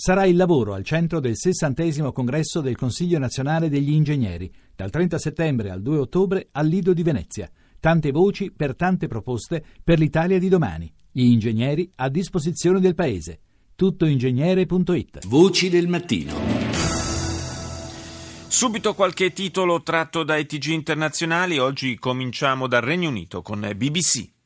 Sarà il lavoro al centro del 60 congresso del Consiglio nazionale degli ingegneri, dal 30 settembre al 2 ottobre al Lido di Venezia. Tante voci per tante proposte per l'Italia di domani. Gli ingegneri a disposizione del Paese. Tuttoingegnere.it Voci del mattino. Subito qualche titolo tratto dai TG internazionali. Oggi cominciamo dal Regno Unito con BBC.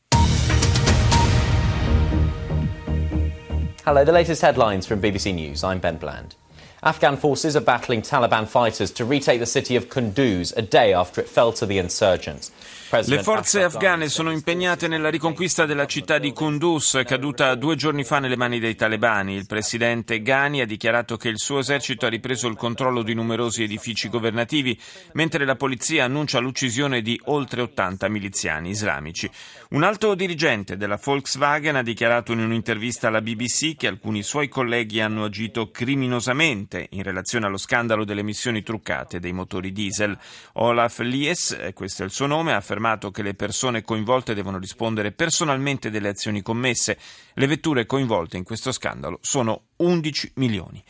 Hello, the latest headlines from BBC News. I'm Ben Bland. Afghan forces are battling Taliban fighters to retake the city of Kunduz a day after it fell to the insurgents. Le forze afghane sono impegnate nella riconquista della città di Kunduz, caduta due giorni fa nelle mani dei talebani. Il presidente Ghani ha dichiarato che il suo esercito ha ripreso il controllo di numerosi edifici governativi, mentre la polizia annuncia l'uccisione di oltre 80 miliziani islamici. Un alto dirigente della Volkswagen ha dichiarato in un'intervista alla BBC che alcuni suoi colleghi hanno agito criminosamente in relazione allo scandalo delle emissioni truccate dei motori diesel. Olaf Lies, eh, questo è il suo nome, ha affermato affermato che le persone coinvolte devono rispondere personalmente delle azioni commesse. Le vetture coinvolte in questo scandalo sono 11 milioni.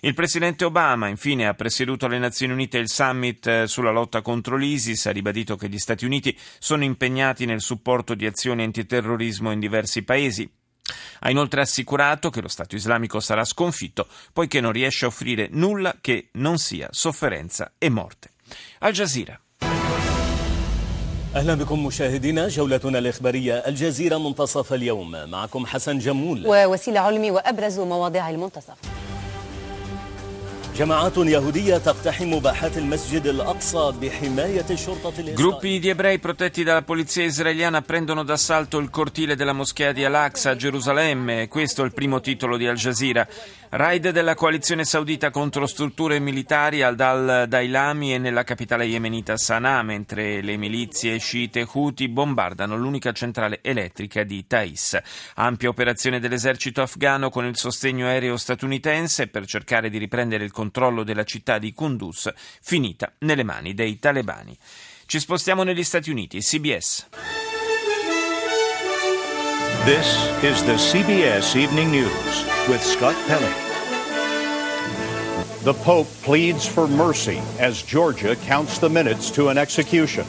Il presidente Obama, infine, ha presieduto alle Nazioni Unite il summit eh, sulla lotta contro l'ISIS, ha ribadito che gli Stati Uniti sono impegnati nel supporto di azioni antiterrorismo in diversi paesi. Ha inoltre assicurato che lo Stato islamico sarà sconfitto poiché non riesce a offrire nulla che non sia sofferenza e morte. Al Jazeera. أهلا بكم مشاهدينا جولتنا الإخبارية الجزيرة منتصف اليوم معكم حسن جمول ووسيلة علمي وأبرز مواضيع المنتصف جماعات يهودية تقتحم باحات المسجد الأقصى بحماية الشرطة الإسرائيلية Gruppi di ebrei protetti dalla polizia israeliana prendono d'assalto il cortile della moschea di Al-Aqsa a Gerusalemme. Questo è il primo titolo di Al Jazeera. Raid della coalizione saudita contro strutture militari al Dal Dailami e nella capitale yemenita Sana'a, mentre le milizie sciite Houthi bombardano l'unica centrale elettrica di Thais. Ampia operazione dell'esercito afghano con il sostegno aereo statunitense per cercare di riprendere il controllo della città di Kunduz, finita nelle mani dei talebani. Ci spostiamo negli Stati Uniti. CBS. This is the CBS Evening News with Scott Pelley. The Pope pleads for mercy as Georgia counts the minutes to an execution.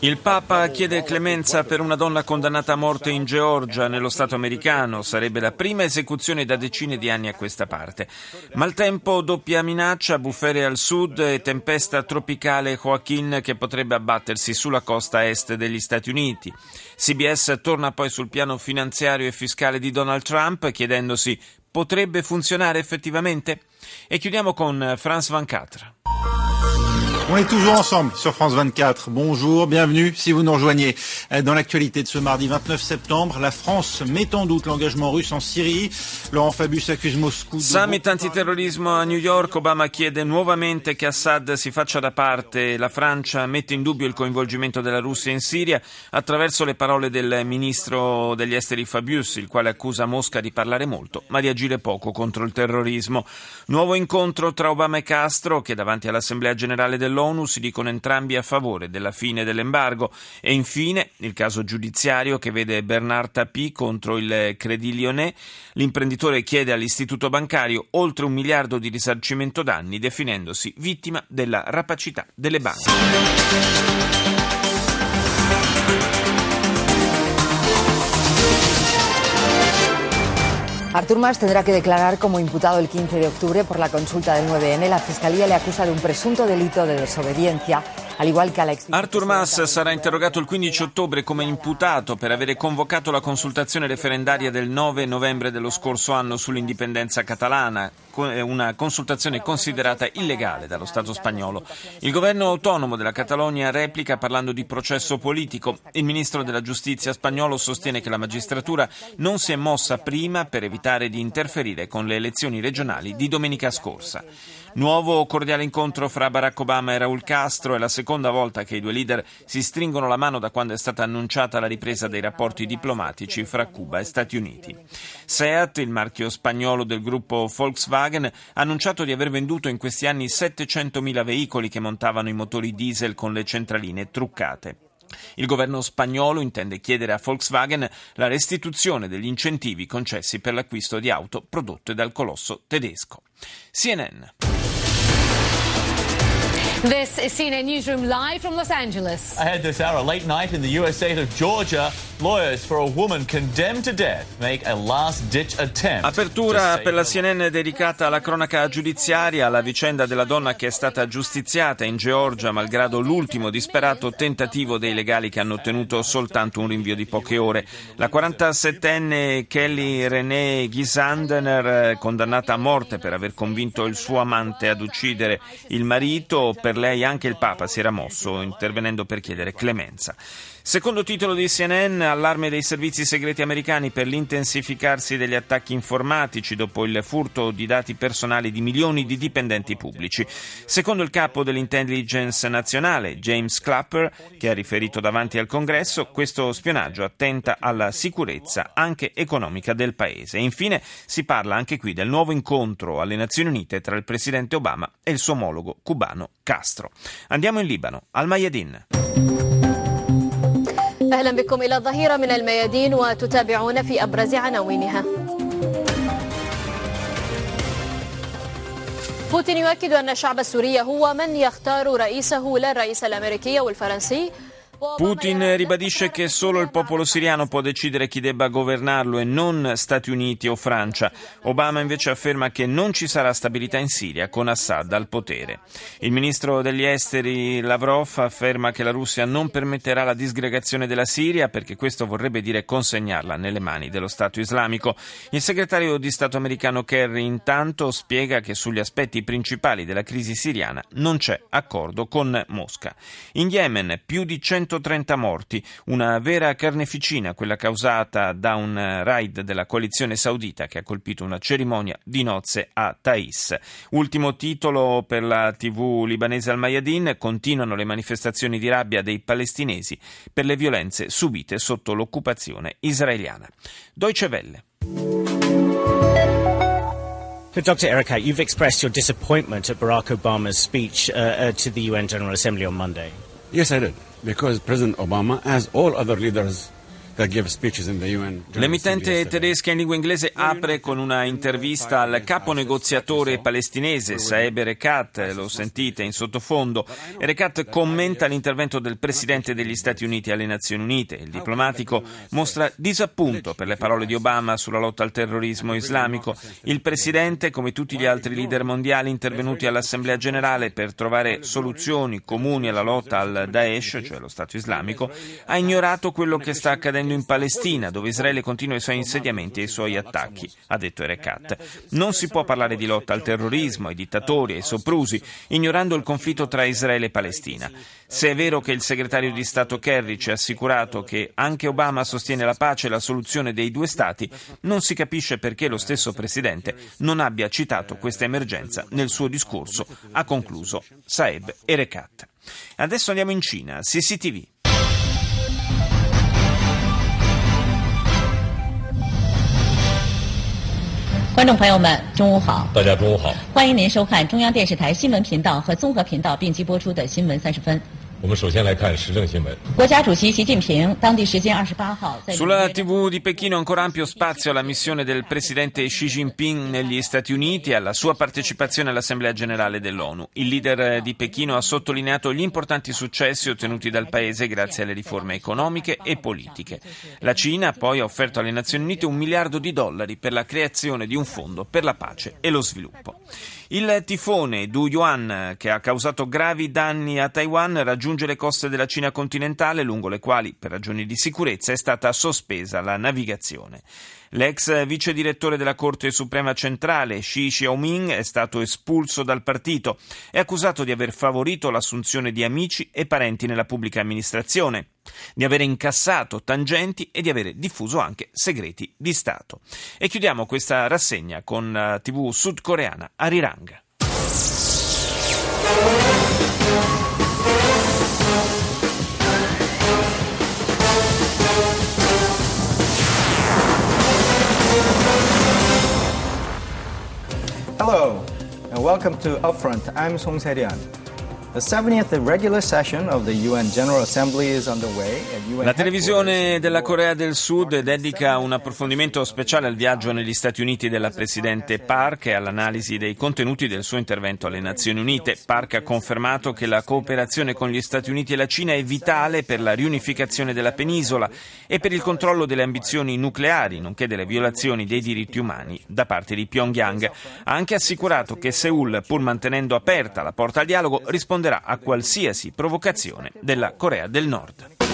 Il Papa chiede clemenza per una donna condannata a morte in Georgia, nello Stato americano. Sarebbe la prima esecuzione da decine di anni a questa parte. Maltempo, doppia minaccia, bufere al sud e tempesta tropicale Joaquin che potrebbe abbattersi sulla costa est degli Stati Uniti. CBS torna poi sul piano finanziario e fiscale di Donald Trump chiedendosi potrebbe funzionare effettivamente? E chiudiamo con Franz Van Catra. On est toujours ensemble sur France 24. Bonjour, bienvenue si vous nous rejoignez. Dans l'actualité de ce mardi 29 septembre, la France met en doute l'engagement russe en Syrie. Laurent Fabius accuse Moscou. Summit antiterrorismo a New York. Obama chiede nuovamente che Assad si faccia da parte. La Francia mette in dubbio il coinvolgimento della Russia in Siria attraverso le parole del ministro degli esteri Fabius, il quale accusa Mosca di parlare molto ma di agire poco contro il terrorismo. Nuovo incontro tra Obama e Castro che davanti all'Assemblea generale dell'ONU dell'ONU si dicono entrambi a favore della fine dell'embargo e infine il caso giudiziario che vede Bernard Tapie contro il Credit Lyonnais. L'imprenditore chiede all'istituto bancario oltre un miliardo di risarcimento danni definendosi vittima della rapacità delle banche. Artur Mas tendrá que declarar como imputado el 15 de octubre por la consulta del 9N. La Fiscalía le acusa de un presunto delito de desobediencia. Arthur Mas sarà interrogato il 15 ottobre come imputato per avere convocato la consultazione referendaria del 9 novembre dello scorso anno sull'indipendenza catalana, una consultazione considerata illegale dallo Stato spagnolo. Il governo autonomo della Catalogna replica parlando di processo politico. Il ministro della giustizia spagnolo sostiene che la magistratura non si è mossa prima per evitare di interferire con le elezioni regionali di domenica scorsa. Nuovo cordiale incontro fra Barack Obama e Raul Castro è la seconda volta che i due leader si stringono la mano da quando è stata annunciata la ripresa dei rapporti diplomatici fra Cuba e Stati Uniti. Seat, il marchio spagnolo del gruppo Volkswagen, ha annunciato di aver venduto in questi anni 700.000 veicoli che montavano i motori diesel con le centraline truccate. Il governo spagnolo intende chiedere a Volkswagen la restituzione degli incentivi concessi per l'acquisto di auto prodotte dal colosso tedesco. CNN. This is CNN Newsroom live from Los Angeles. Ahead this hour, a late night in the U.S. state of Georgia. Lawyers for a woman condemned to death make a last-ditch attempt. Apertura per la CNN dedicata alla cronaca giudiziaria, alla vicenda della donna che è stata giustiziata in Georgia malgrado l'ultimo disperato tentativo dei legali che hanno ottenuto soltanto un rinvio di poche ore. La 47enne Kelly Renee Gisandner, condannata a morte per aver convinto il suo amante ad uccidere il marito, per lei anche il Papa si era mosso intervenendo per chiedere clemenza. Secondo titolo di CNN, allarme dei servizi segreti americani per l'intensificarsi degli attacchi informatici dopo il furto di dati personali di milioni di dipendenti pubblici. Secondo il capo dell'intelligence nazionale, James Clapper, che ha riferito davanti al Congresso, questo spionaggio attenta alla sicurezza anche economica del paese. E infine si parla anche qui del nuovo incontro alle Nazioni Unite tra il presidente Obama e il suo omologo cubano Castro. Andiamo in Libano, al Mayadin. أهلا بكم إلى الظهيرة من الميادين وتتابعون في أبرز عناوينها. بوتين يؤكد أن الشعب السوري هو من يختار رئيسه لا الرئيس الأمريكي والفرنسي Putin ribadisce che solo il popolo siriano può decidere chi debba governarlo e non Stati Uniti o Francia. Obama invece afferma che non ci sarà stabilità in Siria con Assad al potere. Il ministro degli esteri Lavrov afferma che la Russia non permetterà la disgregazione della Siria perché questo vorrebbe dire consegnarla nelle mani dello Stato islamico. Il segretario di Stato americano Kerry intanto spiega che sugli aspetti principali della crisi siriana non c'è accordo con Mosca. In Yemen più di 100 130 morti, una vera carneficina, quella causata da un raid della coalizione saudita che ha colpito una cerimonia di nozze a Thais. Ultimo titolo per la TV libanese Al Mayadin, continuano le manifestazioni di rabbia dei palestinesi per le violenze subite sotto l'occupazione israeliana. Deutsche Welle. So, Dr. Erika, you've expressed your disappointment at Barack Obama's speech uh, uh, to the UN General Assembly on Monday. Yes, I did. Because President Obama, as all other leaders L'emittente tedesca in lingua inglese apre con una intervista al capo negoziatore palestinese Saeb Erekat, lo sentite in sottofondo. Erekat commenta l'intervento del presidente degli Stati Uniti alle Nazioni Unite. Il diplomatico mostra disappunto per le parole di Obama sulla lotta al terrorismo islamico. Il presidente, come tutti gli altri leader mondiali intervenuti all'Assemblea generale per trovare soluzioni comuni alla lotta al Daesh, cioè lo Stato islamico, ha ignorato quello che sta accadendo accadendo in Palestina, dove Israele continua i suoi insediamenti e i suoi attacchi, ha detto Erekat. Non si può parlare di lotta al terrorismo, ai dittatori, ai soprusi, ignorando il conflitto tra Israele e Palestina. Se è vero che il segretario di Stato Kerry ci ha assicurato che anche Obama sostiene la pace e la soluzione dei due Stati, non si capisce perché lo stesso Presidente non abbia citato questa emergenza nel suo discorso, ha concluso Saeb Erekat. Adesso andiamo in Cina, CCTV. 观众朋友们，中午好！大家中午好！欢迎您收看中央电视台新闻频道和综合频道并机播出的新闻三十分。Sulla TV di Pechino ancora ampio spazio alla missione del presidente Xi Jinping negli Stati Uniti e alla sua partecipazione all'Assemblea generale dell'ONU. Il leader di Pechino ha sottolineato gli importanti successi ottenuti dal paese grazie alle riforme economiche e politiche. La Cina poi ha offerto alle Nazioni Unite un miliardo di dollari per la creazione di un fondo per la pace e lo sviluppo. Il tifone Du Yuan, che ha causato gravi danni a Taiwan, raggiunge le coste della Cina continentale, lungo le quali, per ragioni di sicurezza, è stata sospesa la navigazione. L'ex vice direttore della Corte Suprema Centrale, Xi Xiaoming, è stato espulso dal partito. È accusato di aver favorito l'assunzione di amici e parenti nella pubblica amministrazione, di avere incassato tangenti e di avere diffuso anche segreti di Stato. E chiudiamo questa rassegna con la TV sudcoreana Arirang. Hello, and welcome to Upfront. I'm Song Se-ryun. La televisione della Corea del Sud dedica un approfondimento speciale al viaggio negli Stati Uniti della Presidente Park e all'analisi dei contenuti del suo intervento alle Nazioni Unite. Park ha confermato che la cooperazione con gli Stati Uniti e la Cina è vitale per la riunificazione della penisola e per il controllo delle ambizioni nucleari, nonché delle violazioni dei diritti umani da parte di Pyongyang. Ha anche assicurato che Seoul, pur mantenendo aperta la porta al dialogo, risponderà a qualsiasi provocazione della Corea del Nord.